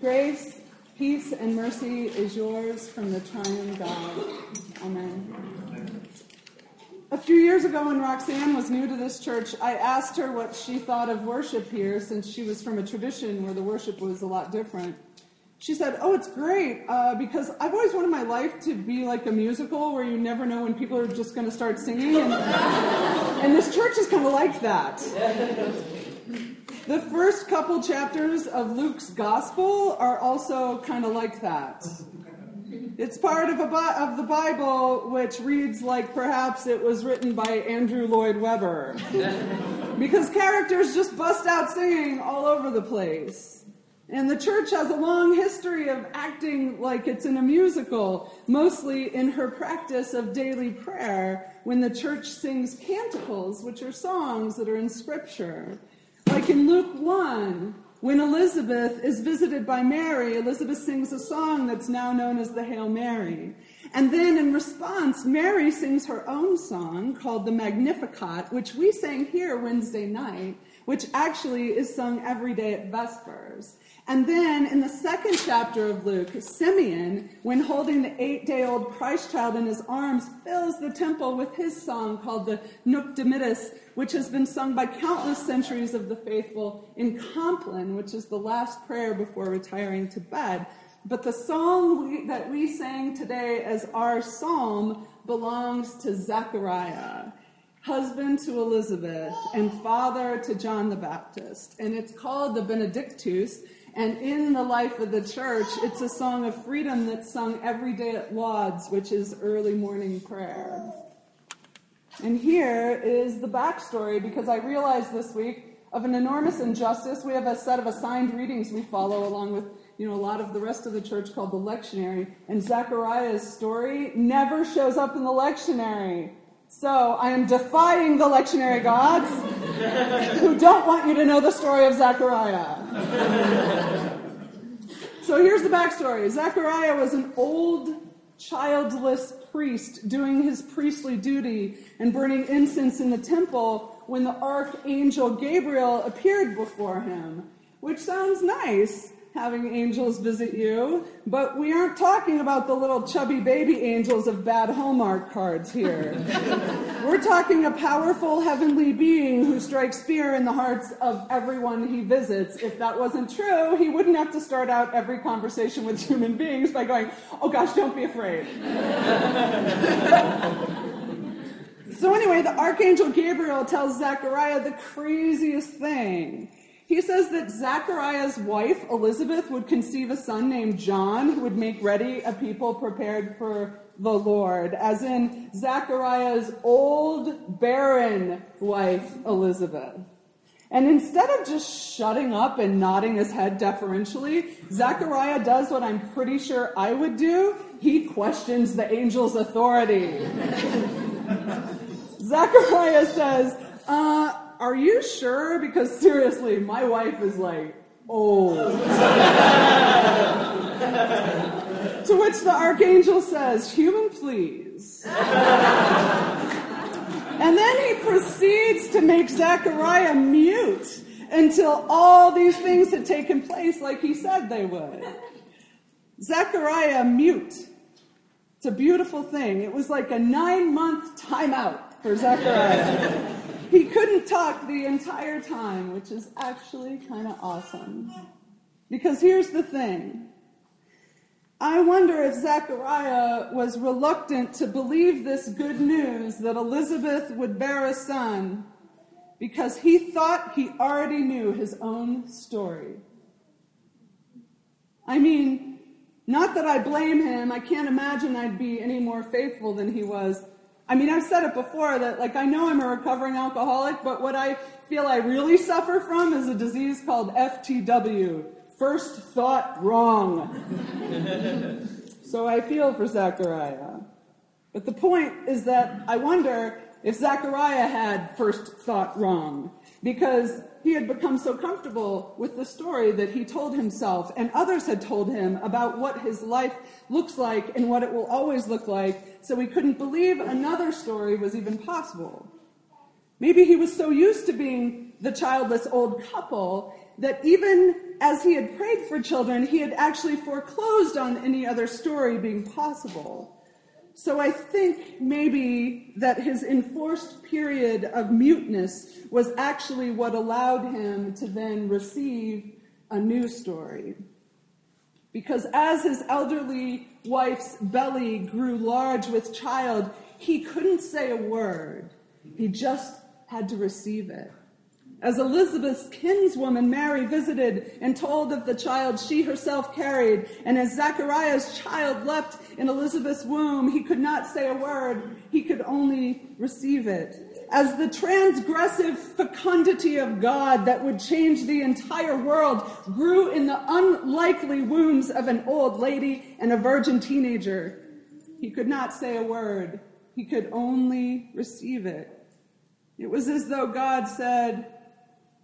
Grace, peace, and mercy is yours from the triune God. Amen. A few years ago, when Roxanne was new to this church, I asked her what she thought of worship here since she was from a tradition where the worship was a lot different. She said, Oh, it's great uh, because I've always wanted my life to be like a musical where you never know when people are just going to start singing. And, and this church is kind of like that. The first couple chapters of Luke's gospel are also kind of like that. It's part of, a, of the Bible which reads like perhaps it was written by Andrew Lloyd Webber. because characters just bust out singing all over the place. And the church has a long history of acting like it's in a musical, mostly in her practice of daily prayer when the church sings canticles, which are songs that are in Scripture. Like in Luke 1, when Elizabeth is visited by Mary, Elizabeth sings a song that's now known as the Hail Mary. And then in response, Mary sings her own song called the Magnificat, which we sang here Wednesday night, which actually is sung every day at Vespers. And then in the second chapter of Luke, Simeon, when holding the eight day old Christ child in his arms, fills the temple with his song called the Nunc Dimittis, which has been sung by countless centuries of the faithful in Compline, which is the last prayer before retiring to bed. But the song we, that we sang today as our psalm belongs to Zechariah husband to Elizabeth, and father to John the Baptist. And it's called the Benedictus, and in the life of the church, it's a song of freedom that's sung every day at Lauds, which is early morning prayer. And here is the backstory because I realized this week of an enormous injustice. We have a set of assigned readings we follow along with you know, a lot of the rest of the church called the lectionary. And Zechariah's story never shows up in the lectionary. So I am defying the lectionary gods who don't want you to know the story of Zechariah. so here's the backstory Zechariah was an old, childless priest doing his priestly duty and burning incense in the temple when the archangel Gabriel appeared before him, which sounds nice having angels visit you, but we aren't talking about the little chubby baby angels of bad Hallmark cards here. We're talking a powerful heavenly being who strikes fear in the hearts of everyone he visits. If that wasn't true, he wouldn't have to start out every conversation with human beings by going, Oh gosh, don't be afraid. so, anyway, the archangel Gabriel tells Zechariah the craziest thing. He says that Zachariah's wife, Elizabeth, would conceive a son named John who would make ready a people prepared for the Lord, as in Zachariah's old, barren wife, Elizabeth. And instead of just shutting up and nodding his head deferentially, Zechariah does what I'm pretty sure I would do. He questions the angel's authority. Zechariah says, uh, are you sure? Because seriously, my wife is like, old. to which the archangel says, Human, please. and then he proceeds to make Zechariah mute until all these things had taken place like he said they would. Zechariah mute. It's a beautiful thing. It was like a nine month timeout for Zechariah he couldn't talk the entire time, which is actually kind of awesome. Because here's the thing I wonder if Zechariah was reluctant to believe this good news that Elizabeth would bear a son because he thought he already knew his own story. I mean, not that I blame him, I can't imagine I'd be any more faithful than he was I mean, I've said it before that, like, I know I'm a recovering alcoholic, but what I feel I really suffer from is a disease called FTW first thought wrong. so I feel for Zachariah. But the point is that I wonder if Zachariah had first thought wrong, because he had become so comfortable with the story that he told himself and others had told him about what his life looks like and what it will always look like, so he couldn't believe another story was even possible. Maybe he was so used to being the childless old couple that even as he had prayed for children, he had actually foreclosed on any other story being possible. So I think maybe that his enforced period of muteness was actually what allowed him to then receive a new story. Because as his elderly wife's belly grew large with child, he couldn't say a word. He just had to receive it. As Elizabeth's kinswoman Mary visited and told of the child she herself carried, and as Zachariah's child leapt in Elizabeth's womb, he could not say a word, he could only receive it as the transgressive fecundity of God that would change the entire world grew in the unlikely wombs of an old lady and a virgin teenager. He could not say a word, he could only receive it. It was as though God said,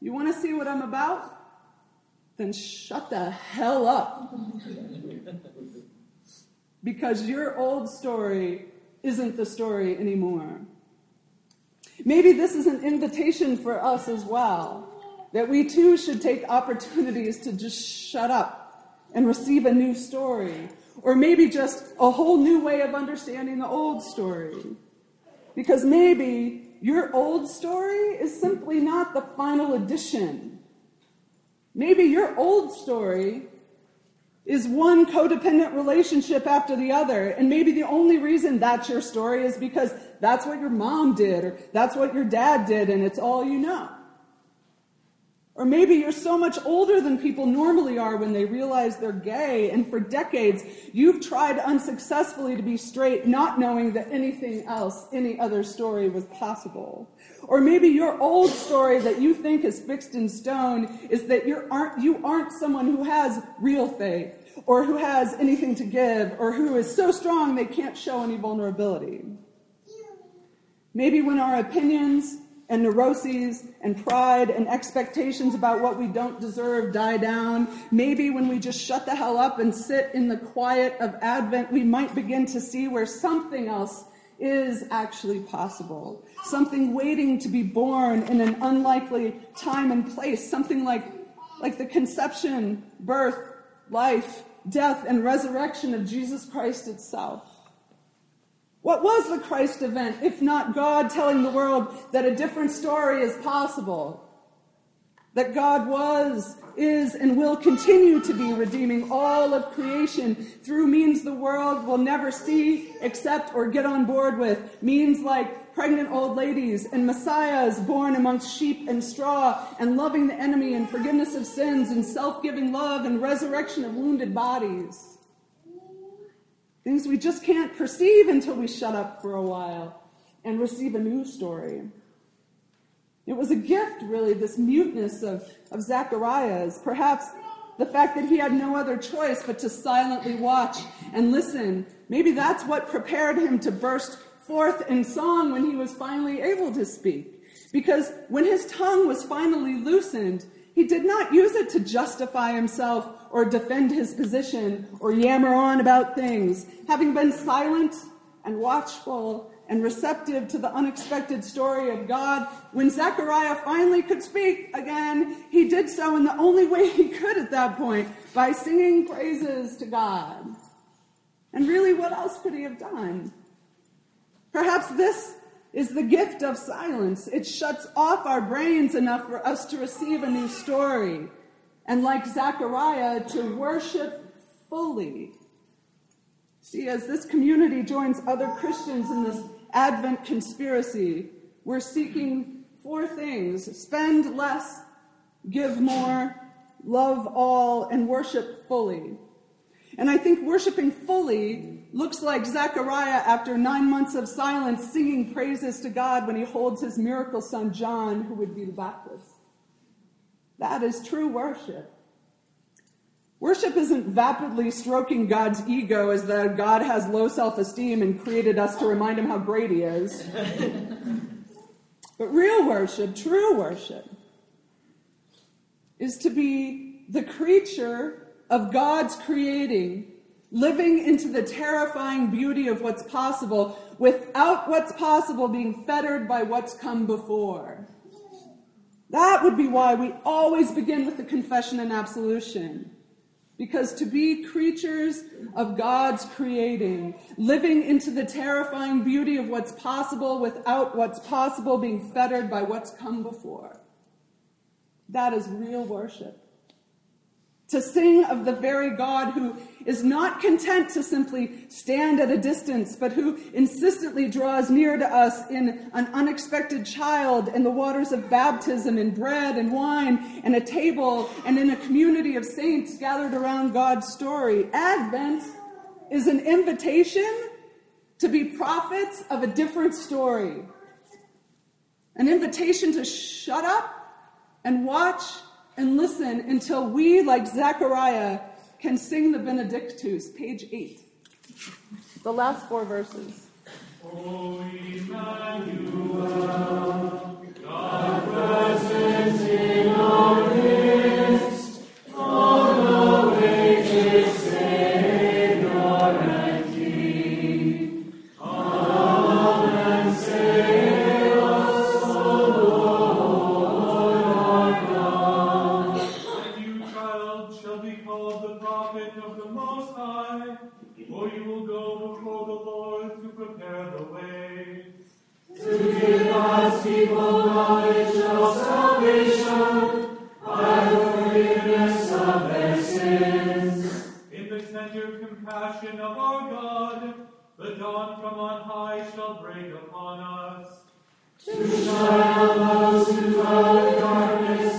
You want to see what I'm about? Then shut the hell up. because your old story isn't the story anymore. Maybe this is an invitation for us as well, that we too should take opportunities to just shut up and receive a new story, or maybe just a whole new way of understanding the old story. Because maybe your old story is simply not the final edition. Maybe your old story is one codependent relationship after the other. And maybe the only reason that's your story is because that's what your mom did or that's what your dad did and it's all you know. Or maybe you're so much older than people normally are when they realize they're gay, and for decades you've tried unsuccessfully to be straight, not knowing that anything else, any other story was possible. Or maybe your old story that you think is fixed in stone is that you aren't, you aren't someone who has real faith, or who has anything to give, or who is so strong they can't show any vulnerability. Maybe when our opinions and neuroses and pride and expectations about what we don't deserve die down. Maybe when we just shut the hell up and sit in the quiet of Advent, we might begin to see where something else is actually possible. Something waiting to be born in an unlikely time and place. Something like, like the conception, birth, life, death, and resurrection of Jesus Christ itself. What was the Christ event if not God telling the world that a different story is possible? That God was, is, and will continue to be redeeming all of creation through means the world will never see, accept, or get on board with. Means like pregnant old ladies and messiahs born amongst sheep and straw, and loving the enemy and forgiveness of sins and self giving love and resurrection of wounded bodies. Things we just can't perceive until we shut up for a while and receive a new story. It was a gift, really, this muteness of, of Zacharias. Perhaps the fact that he had no other choice but to silently watch and listen. Maybe that's what prepared him to burst forth in song when he was finally able to speak. Because when his tongue was finally loosened, he did not use it to justify himself or defend his position or yammer on about things. Having been silent and watchful and receptive to the unexpected story of God, when Zechariah finally could speak again, he did so in the only way he could at that point by singing praises to God. And really, what else could he have done? Perhaps this is the gift of silence. It shuts off our brains enough for us to receive a new story. And like Zechariah, to worship fully. See, as this community joins other Christians in this Advent conspiracy, we're seeking four things spend less, give more, love all, and worship fully. And I think worshiping fully looks like Zechariah after nine months of silence singing praises to God when he holds his miracle son John, who would be the Baptist. That is true worship. Worship isn't vapidly stroking God's ego as though God has low self esteem and created us to remind him how great he is. but real worship, true worship, is to be the creature of God's creating, living into the terrifying beauty of what's possible without what's possible being fettered by what's come before. That would be why we always begin with the confession and absolution. Because to be creatures of God's creating, living into the terrifying beauty of what's possible without what's possible being fettered by what's come before, that is real worship to sing of the very God who is not content to simply stand at a distance, but who insistently draws near to us in an unexpected child, in the waters of baptism, in bread and wine, and a table, and in a community of saints gathered around God's story. Advent is an invitation to be prophets of a different story, an invitation to shut up and watch and listen until we, like Zechariah, can sing the Benedictus, page 8. The last four verses. O Emmanuel, God present forgiveness of their sins. In the tender compassion of our God, the dawn from on high shall break upon us. To shine on those who dwell in darkness